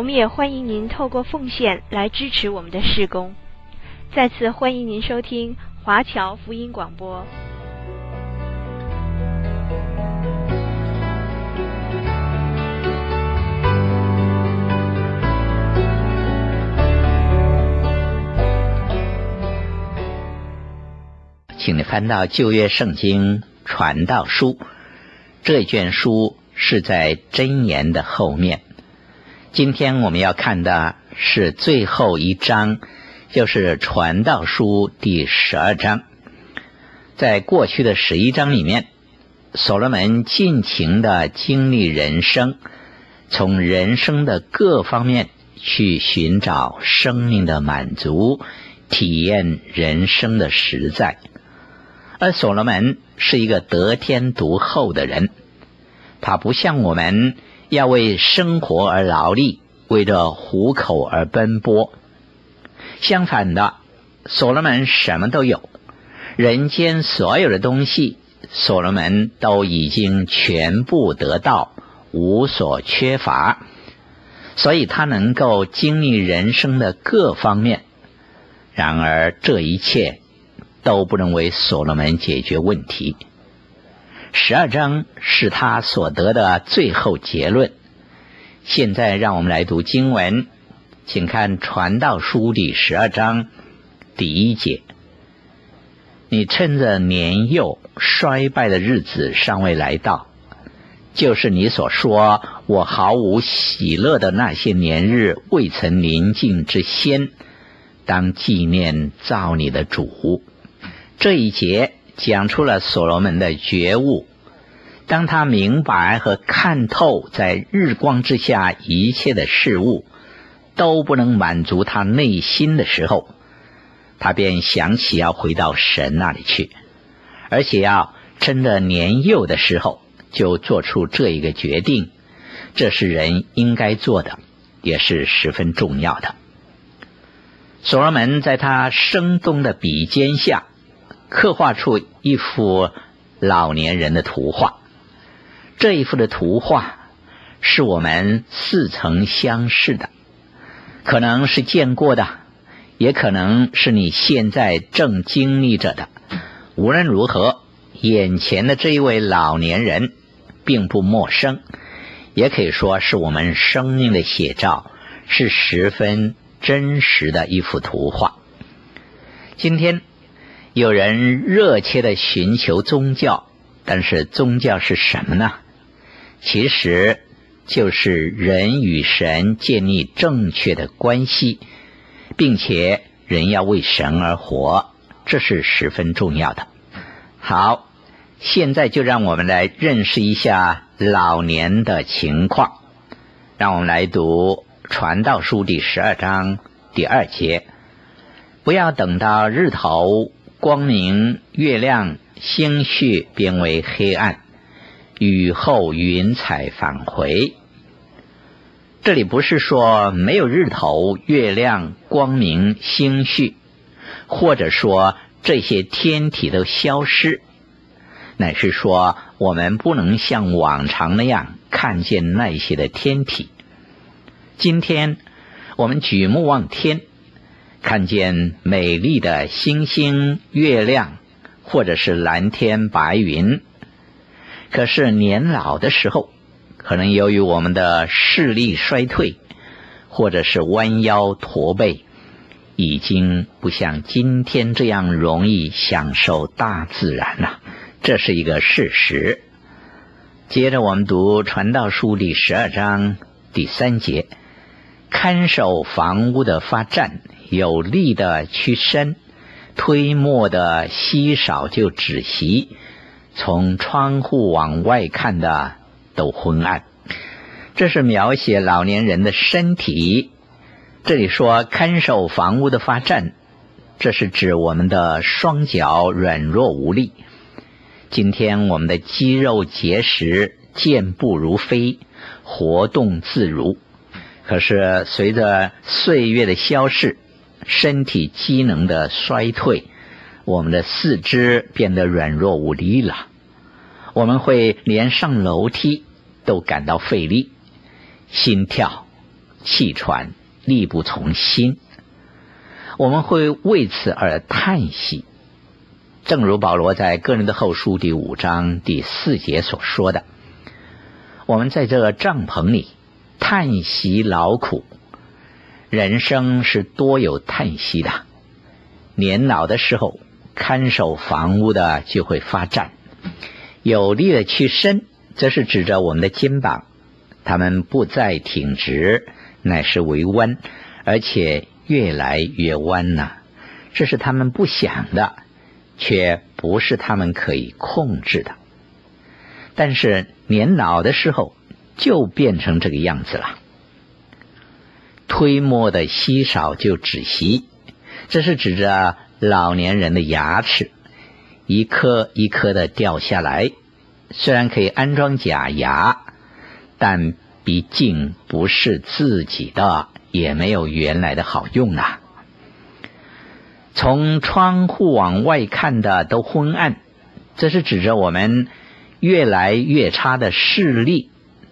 我们也欢迎您透过奉献来支持我们的事工。再次欢迎您收听华侨福音广播。请你翻到旧约圣经传道书，这卷书是在箴言的后面。今天我们要看的是最后一章，就是传道书第十二章。在过去的十一章里面，所罗门尽情的经历人生，从人生的各方面去寻找生命的满足，体验人生的实在。而所罗门是一个得天独厚的人，他不像我们。要为生活而劳力，为着糊口而奔波。相反的，所罗门什么都有，人间所有的东西，所罗门都已经全部得到，无所缺乏，所以他能够经历人生的各方面。然而，这一切都不能为所罗门解决问题。十二章是他所得的最后结论。现在让我们来读经文，请看《传道书》第十二章第一节：“你趁着年幼衰败的日子尚未来到，就是你所说我毫无喜乐的那些年日未曾临近之先，当纪念造你的主。”这一节讲出了所罗门的觉悟。当他明白和看透在日光之下一切的事物都不能满足他内心的时候，他便想起要回到神那里去，而且要趁着年幼的时候就做出这一个决定。这是人应该做的，也是十分重要的。所罗门在他生动的笔尖下刻画出一幅老年人的图画。这一幅的图画是我们似曾相识的，可能是见过的，也可能是你现在正经历着的。无论如何，眼前的这一位老年人并不陌生，也可以说是我们生命的写照，是十分真实的一幅图画。今天有人热切的寻求宗教，但是宗教是什么呢？其实就是人与神建立正确的关系，并且人要为神而活，这是十分重要的。好，现在就让我们来认识一下老年的情况。让我们来读《传道书》第十二章第二节：不要等到日头光明，月亮星宿变为黑暗。雨后云彩返回。这里不是说没有日头、月亮、光明、星宿，或者说这些天体都消失，乃是说我们不能像往常那样看见那些的天体。今天我们举目望天，看见美丽的星星、月亮，或者是蓝天白云。可是年老的时候，可能由于我们的视力衰退，或者是弯腰驼背，已经不像今天这样容易享受大自然了。这是一个事实。接着我们读《传道书》第十二章第三节：看守房屋的发颤，有力的屈伸，推磨的稀少就止息。从窗户往外看的都昏暗，这是描写老年人的身体这里说看守房屋的发颤，这是指我们的双脚软弱无力。今天我们的肌肉结实，健步如飞，活动自如。可是随着岁月的消逝，身体机能的衰退，我们的四肢变得软弱无力了。我们会连上楼梯都感到费力，心跳、气喘、力不从心。我们会为此而叹息。正如保罗在个人的后书第五章第四节所说的：“我们在这个帐篷里叹息劳苦，人生是多有叹息的。年老的时候，看守房屋的就会发颤，有力的屈伸，则是指着我们的肩膀，他们不再挺直，乃是为弯，而且越来越弯了。这是他们不想的。”却不是他们可以控制的，但是年老的时候就变成这个样子了。推磨的稀少就止息，这是指着老年人的牙齿一颗一颗的掉下来。虽然可以安装假牙，但毕竟不是自己的，也没有原来的好用啊。从窗户往外看的都昏暗，这是指着我们越来越差的视力，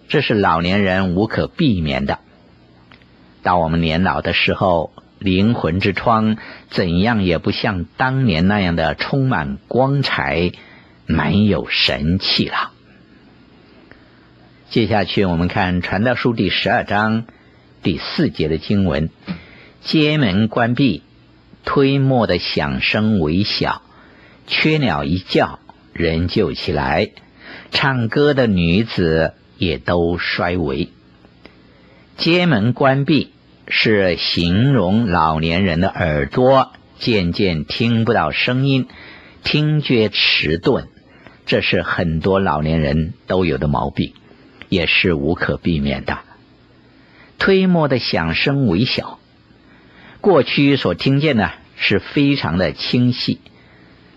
这是老年人无可避免的。到我们年老的时候，灵魂之窗怎样也不像当年那样的充满光彩、满有神气了。接下去我们看《传道书》第十二章第四节的经文：街门关闭。推磨的响声微小，雀鸟一叫，人就起来；唱歌的女子也都衰微。街门关闭是形容老年人的耳朵渐渐听不到声音，听觉迟钝，这是很多老年人都有的毛病，也是无可避免的。推磨的响声微小。过去所听见的是非常的清晰，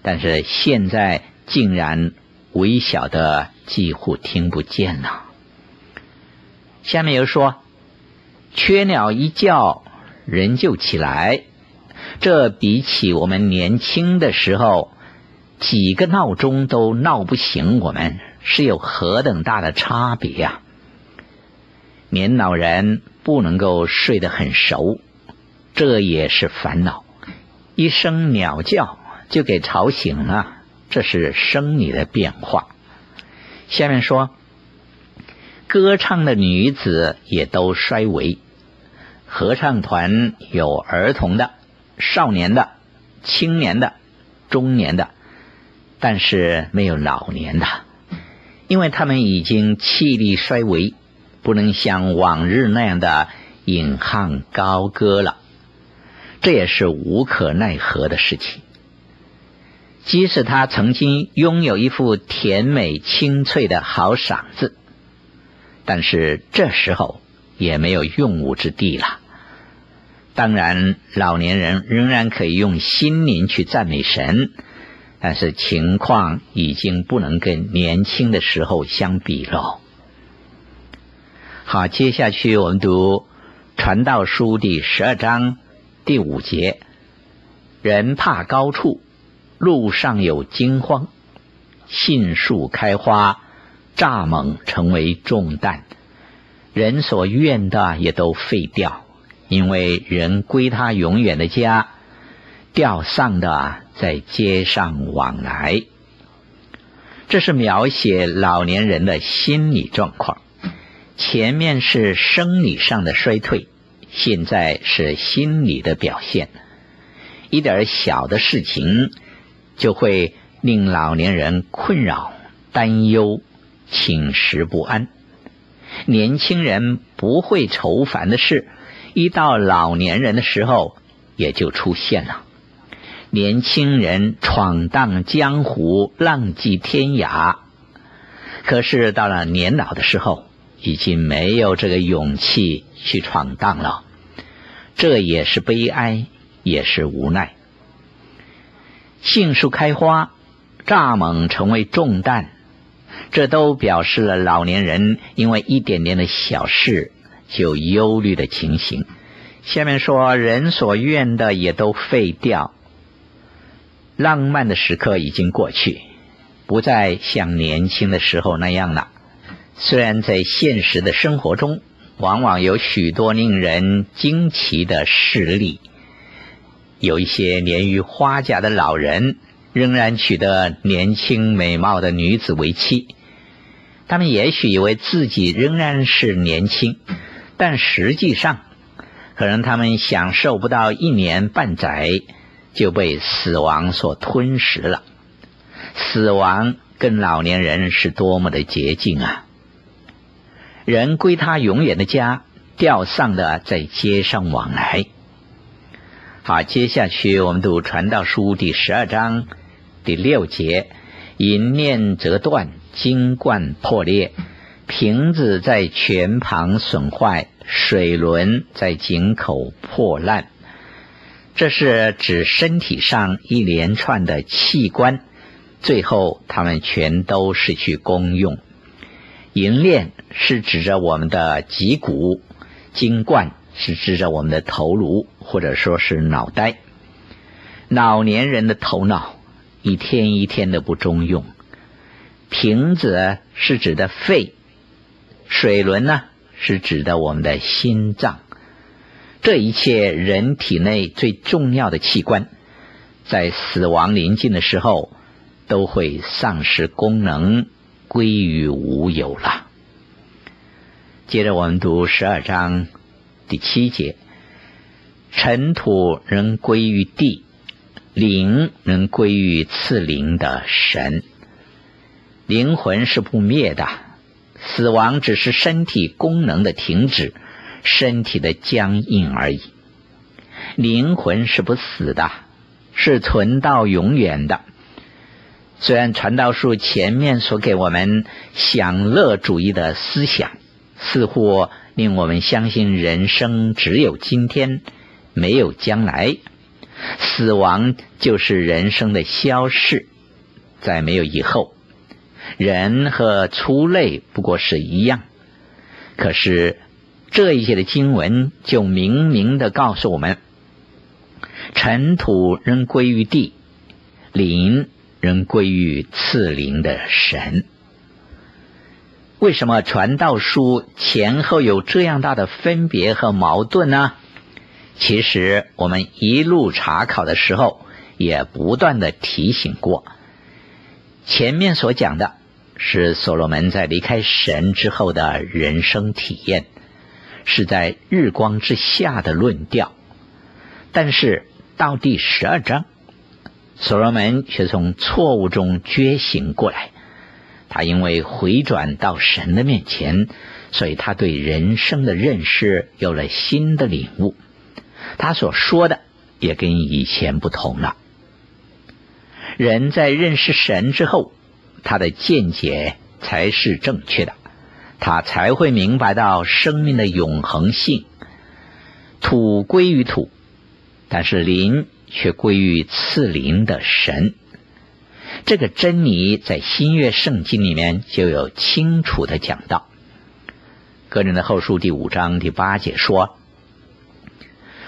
但是现在竟然微小的几乎听不见了。下面又说，雀鸟一叫，人就起来。这比起我们年轻的时候，几个闹钟都闹不醒我们，是有何等大的差别呀！年老人不能够睡得很熟。这也是烦恼，一声鸟叫就给吵醒了，这是生理的变化。下面说，歌唱的女子也都衰微，合唱团有儿童的、少年的、青年的、中年的，但是没有老年的，因为他们已经气力衰微，不能像往日那样的引吭高歌了。这也是无可奈何的事情。即使他曾经拥有一副甜美清脆的好嗓子，但是这时候也没有用武之地了。当然，老年人仍然可以用心灵去赞美神，但是情况已经不能跟年轻的时候相比了。好，接下去我们读《传道书》第十二章。第五节，人怕高处，路上有惊慌，杏树开花，蚱蜢成为重担，人所愿的也都废掉，因为人归他永远的家，吊丧的在街上往来。这是描写老年人的心理状况，前面是生理上的衰退。现在是心理的表现，一点小的事情就会令老年人困扰、担忧、寝食不安。年轻人不会愁烦的事，一到老年人的时候也就出现了。年轻人闯荡江湖、浪迹天涯，可是到了年老的时候，已经没有这个勇气去闯荡了。这也是悲哀，也是无奈。杏树开花，蚱蜢成为重担，这都表示了老年人因为一点点的小事就忧虑的情形。下面说，人所愿的也都废掉，浪漫的时刻已经过去，不再像年轻的时候那样了。虽然在现实的生活中，往往有许多令人惊奇的事例。有一些年逾花甲的老人，仍然娶得年轻美貌的女子为妻。他们也许以为自己仍然是年轻，但实际上，可能他们享受不到一年半载，就被死亡所吞噬了。死亡跟老年人是多么的接近啊！人归他永远的家，吊丧的在街上往来。好，接下去我们读《传道书》第十二章第六节：银链折断，金冠破裂，瓶子在泉旁损坏，水轮在井口破烂。这是指身体上一连串的器官，最后他们全都失去功用。银链是指着我们的脊骨，金冠。是指着我们的头颅，或者说是脑袋。老年人的头脑一天一天的不中用。瓶子是指的肺，水轮呢是指的我们的心脏。这一切人体内最重要的器官，在死亡临近的时候，都会丧失功能，归于无有了。接着我们读十二章。第七节，尘土仍归于地，灵仍归于赐灵的神。灵魂是不灭的，死亡只是身体功能的停止，身体的僵硬而已。灵魂是不死的，是存到永远的。虽然传道书前面所给我们享乐主义的思想，似乎。令我们相信人生只有今天，没有将来，死亡就是人生的消逝，再没有以后。人和畜类不过是一样。可是这一些的经文就明明的告诉我们：尘土仍归于地，灵仍归于赐灵的神。为什么传道书前后有这样大的分别和矛盾呢？其实我们一路查考的时候，也不断的提醒过。前面所讲的是所罗门在离开神之后的人生体验，是在日光之下的论调。但是到第十二章，所罗门却从错误中觉醒过来。他因为回转到神的面前，所以他对人生的认识有了新的领悟。他所说的也跟以前不同了。人在认识神之后，他的见解才是正确的，他才会明白到生命的永恒性。土归于土，但是灵却归于赐灵的神。这个真理在新约圣经里面就有清楚的讲到。哥林的后书第五章第八节说：“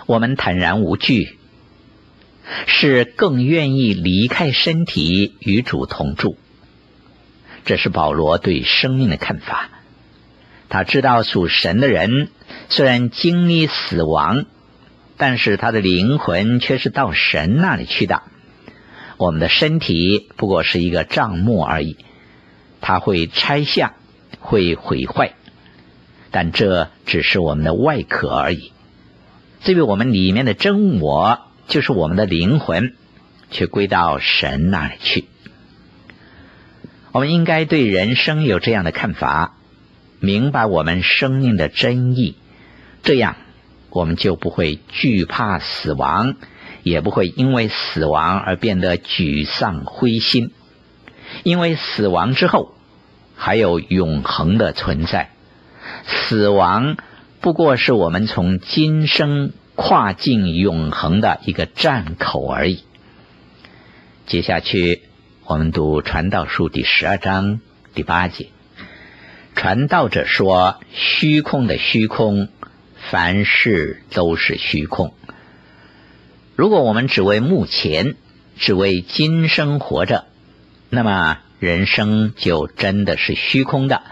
我们坦然无惧，是更愿意离开身体与主同住。”这是保罗对生命的看法。他知道属神的人虽然经历死亡，但是他的灵魂却是到神那里去的。我们的身体不过是一个账目而已，它会拆下，会毁坏，但这只是我们的外壳而已。至于我们里面的真我，就是我们的灵魂，却归到神那里去。我们应该对人生有这样的看法，明白我们生命的真意，这样我们就不会惧怕死亡。也不会因为死亡而变得沮丧灰心，因为死亡之后还有永恒的存在。死亡不过是我们从今生跨进永恒的一个站口而已。接下去，我们读《传道书》第十二章第八节。传道者说：“虚空的虚空，凡事都是虚空。如果我们只为目前，只为今生活着，那么人生就真的是虚空的。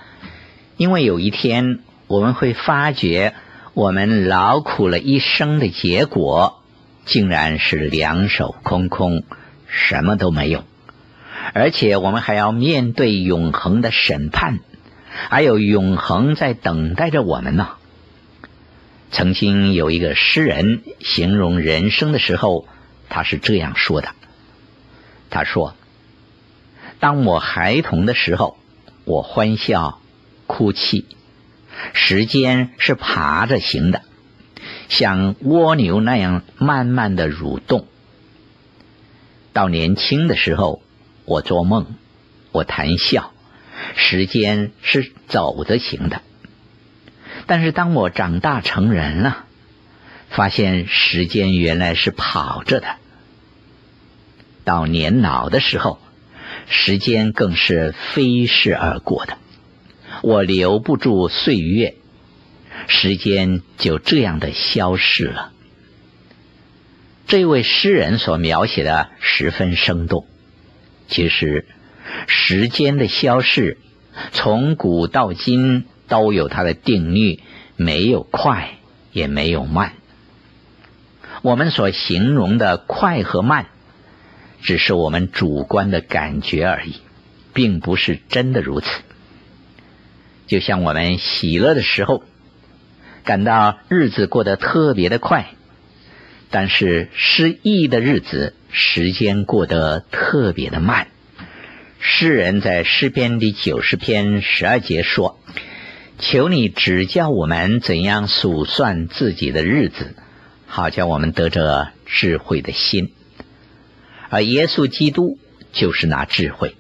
因为有一天，我们会发觉，我们劳苦了一生的结果，竟然是两手空空，什么都没有。而且，我们还要面对永恒的审判。”还有永恒在等待着我们呢。曾经有一个诗人形容人生的时候，他是这样说的：“他说，当我孩童的时候，我欢笑、哭泣，时间是爬着行的，像蜗牛那样慢慢的蠕动。到年轻的时候，我做梦，我谈笑。”时间是走着行的，但是当我长大成人了，发现时间原来是跑着的。到年老的时候，时间更是飞逝而过的。我留不住岁月，时间就这样的消逝了。这位诗人所描写的十分生动，其实。时间的消逝，从古到今都有它的定律，没有快，也没有慢。我们所形容的快和慢，只是我们主观的感觉而已，并不是真的如此。就像我们喜乐的时候，感到日子过得特别的快，但是失意的日子，时间过得特别的慢。诗人在诗篇第九十篇十二节说：“求你指教我们怎样数算自己的日子，好叫我们得着智慧的心。”而耶稣基督就是那智慧。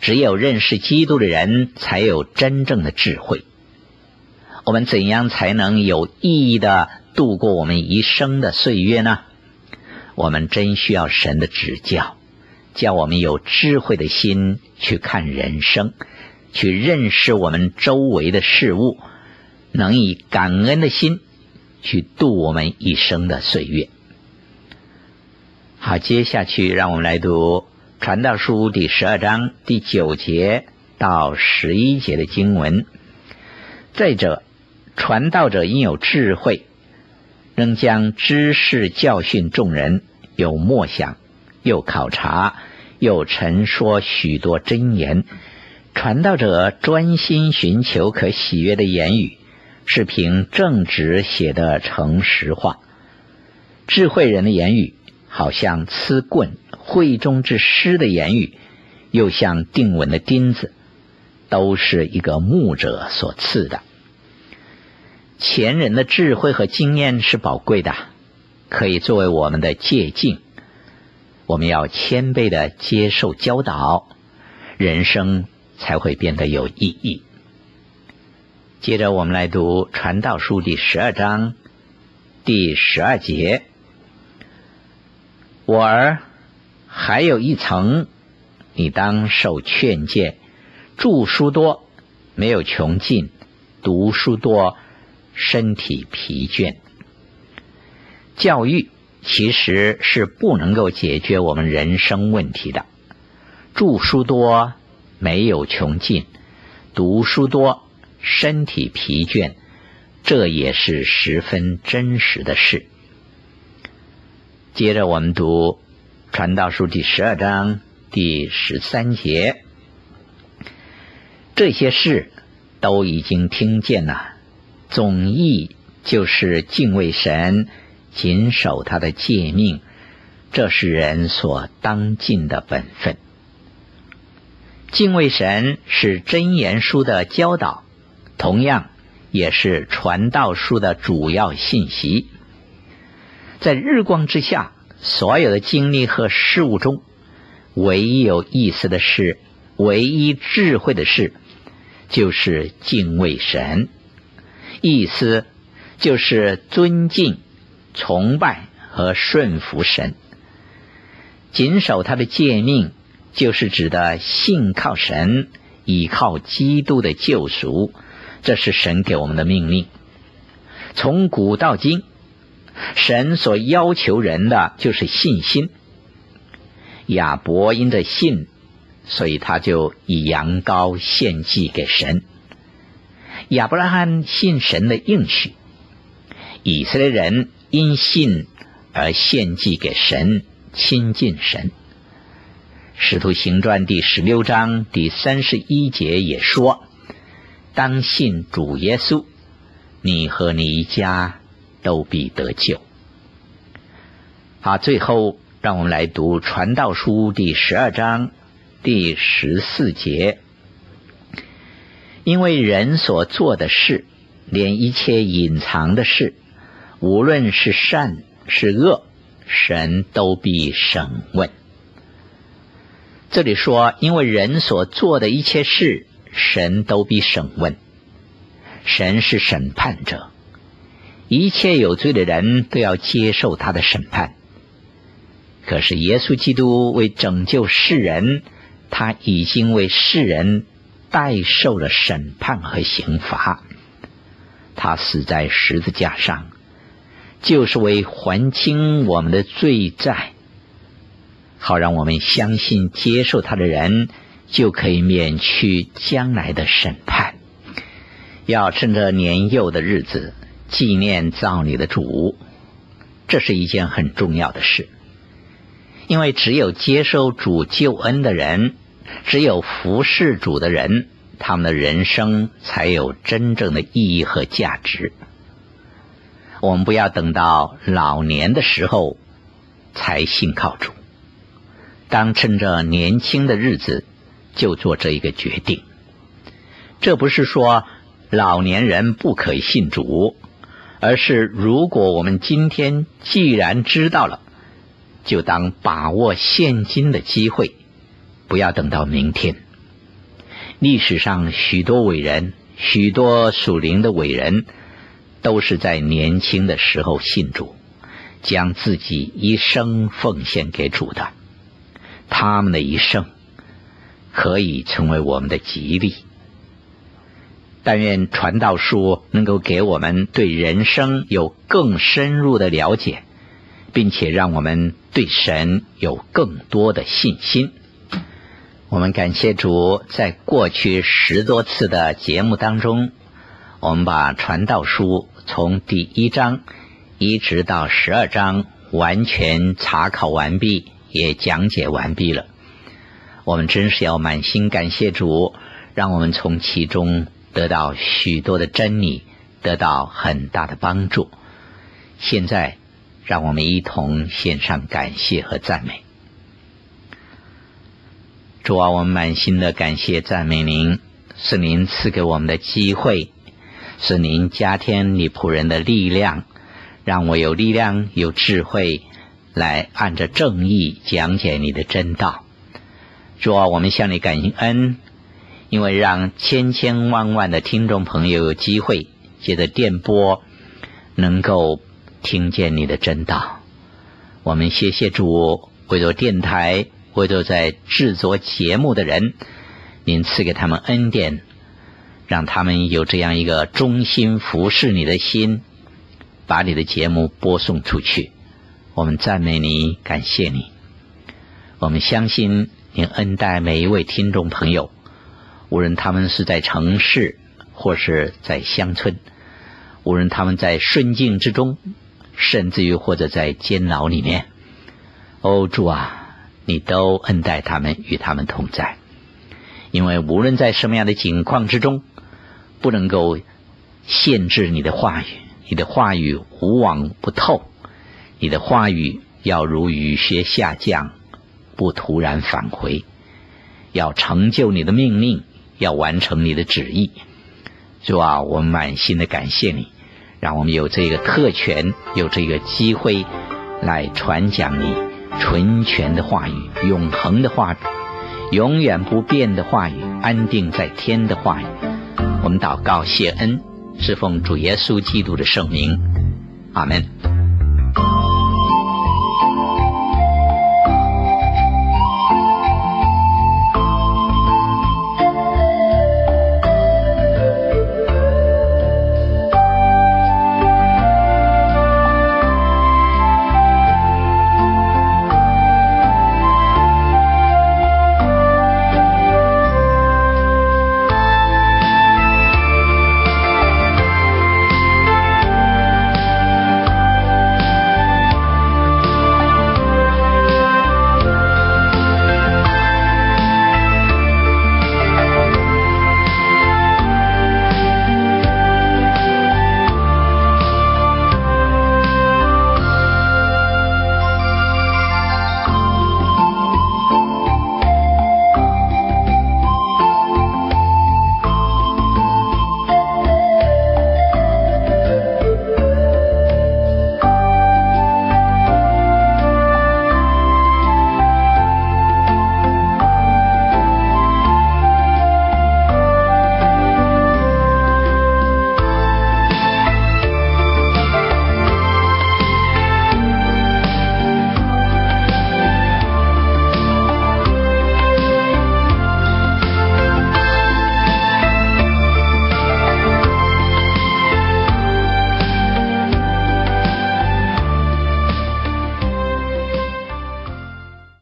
只有认识基督的人，才有真正的智慧。我们怎样才能有意义的度过我们一生的岁月呢？我们真需要神的指教。叫我们有智慧的心去看人生，去认识我们周围的事物，能以感恩的心去度我们一生的岁月。好，接下去让我们来读《传道书》第十二章第九节到十一节的经文。再者，传道者应有智慧，仍将知识教训众人，有默想，又考察。又陈说许多真言，传道者专心寻求可喜悦的言语，是凭正直写的诚实话。智慧人的言语好像刺棍，会中之师的言语又像定稳的钉子，都是一个牧者所赐的。前人的智慧和经验是宝贵的，可以作为我们的借镜。我们要谦卑的接受教导，人生才会变得有意义。接着，我们来读《传道书》第十二章第十二节：“我儿，还有一层，你当受劝诫。著书多，没有穷尽；读书多，身体疲倦。教育。”其实是不能够解决我们人生问题的。著书多没有穷尽，读书多身体疲倦，这也是十分真实的事。接着我们读《传道书》第十二章第十三节，这些事都已经听见了，总意就是敬畏神。谨守他的诫命，这是人所当尽的本分。敬畏神是真言书的教导，同样也是传道书的主要信息。在日光之下，所有的经历和事物中，唯一有意思的事，唯一智慧的事，就是敬畏神。意思就是尊敬。崇拜和顺服神。谨守他的诫命，就是指的信靠神，倚靠基督的救赎。这是神给我们的命令。从古到今，神所要求人的就是信心。亚伯因着信，所以他就以羊羔献祭给神。亚伯拉罕信神的应许，以色列人因信而献祭给神，亲近神。使徒行传第十六章第三十一节也说：“当信主耶稣，你和你一家都必得救。”好，最后让我们来读《传道书》第十二章第十四节。因为人所做的事，连一切隐藏的事，无论是善是恶，神都必审问。这里说，因为人所做的一切事，神都必审问。神是审判者，一切有罪的人都要接受他的审判。可是耶稣基督为拯救世人，他已经为世人。代受了审判和刑罚，他死在十字架上，就是为还清我们的罪债，好让我们相信接受他的人就可以免去将来的审判。要趁着年幼的日子纪念造你的主，这是一件很重要的事，因为只有接受主救恩的人。只有服侍主的人，他们的人生才有真正的意义和价值。我们不要等到老年的时候才信靠主，当趁着年轻的日子就做这一个决定。这不是说老年人不可以信主，而是如果我们今天既然知道了，就当把握现今的机会。不要等到明天。历史上许多伟人，许多属灵的伟人，都是在年轻的时候信主，将自己一生奉献给主的。他们的一生可以成为我们的激励。但愿传道书能够给我们对人生有更深入的了解，并且让我们对神有更多的信心。我们感谢主，在过去十多次的节目当中，我们把传道书从第一章一直到十二章完全查考完毕，也讲解完毕了。我们真是要满心感谢主，让我们从其中得到许多的真理，得到很大的帮助。现在，让我们一同献上感谢和赞美。主啊，我们满心的感谢赞美您，是您赐给我们的机会，是您加添你仆人的力量，让我有力量、有智慧来按着正义讲解你的真道。主啊，我们向你感恩，因为让千千万万的听众朋友有机会借着电波能够听见你的真道。我们谢谢主，为了电台。为着在制作节目的人，您赐给他们恩典，让他们有这样一个忠心服侍你的心，把你的节目播送出去。我们赞美你，感谢你。我们相信您恩待每一位听众朋友，无论他们是在城市或是在乡村，无论他们在顺境之中，甚至于或者在监牢里面。哦，主啊！你都恩待他们，与他们同在，因为无论在什么样的境况之中，不能够限制你的话语，你的话语无往不透，你的话语要如雨雪下降，不突然返回，要成就你的命令，要完成你的旨意。主啊，我们满心的感谢你，让我们有这个特权，有这个机会来传讲你。纯全的话语，永恒的话语，永远不变的话语，安定在天的话语。我们祷告谢恩，是奉主耶稣基督的圣名，阿门。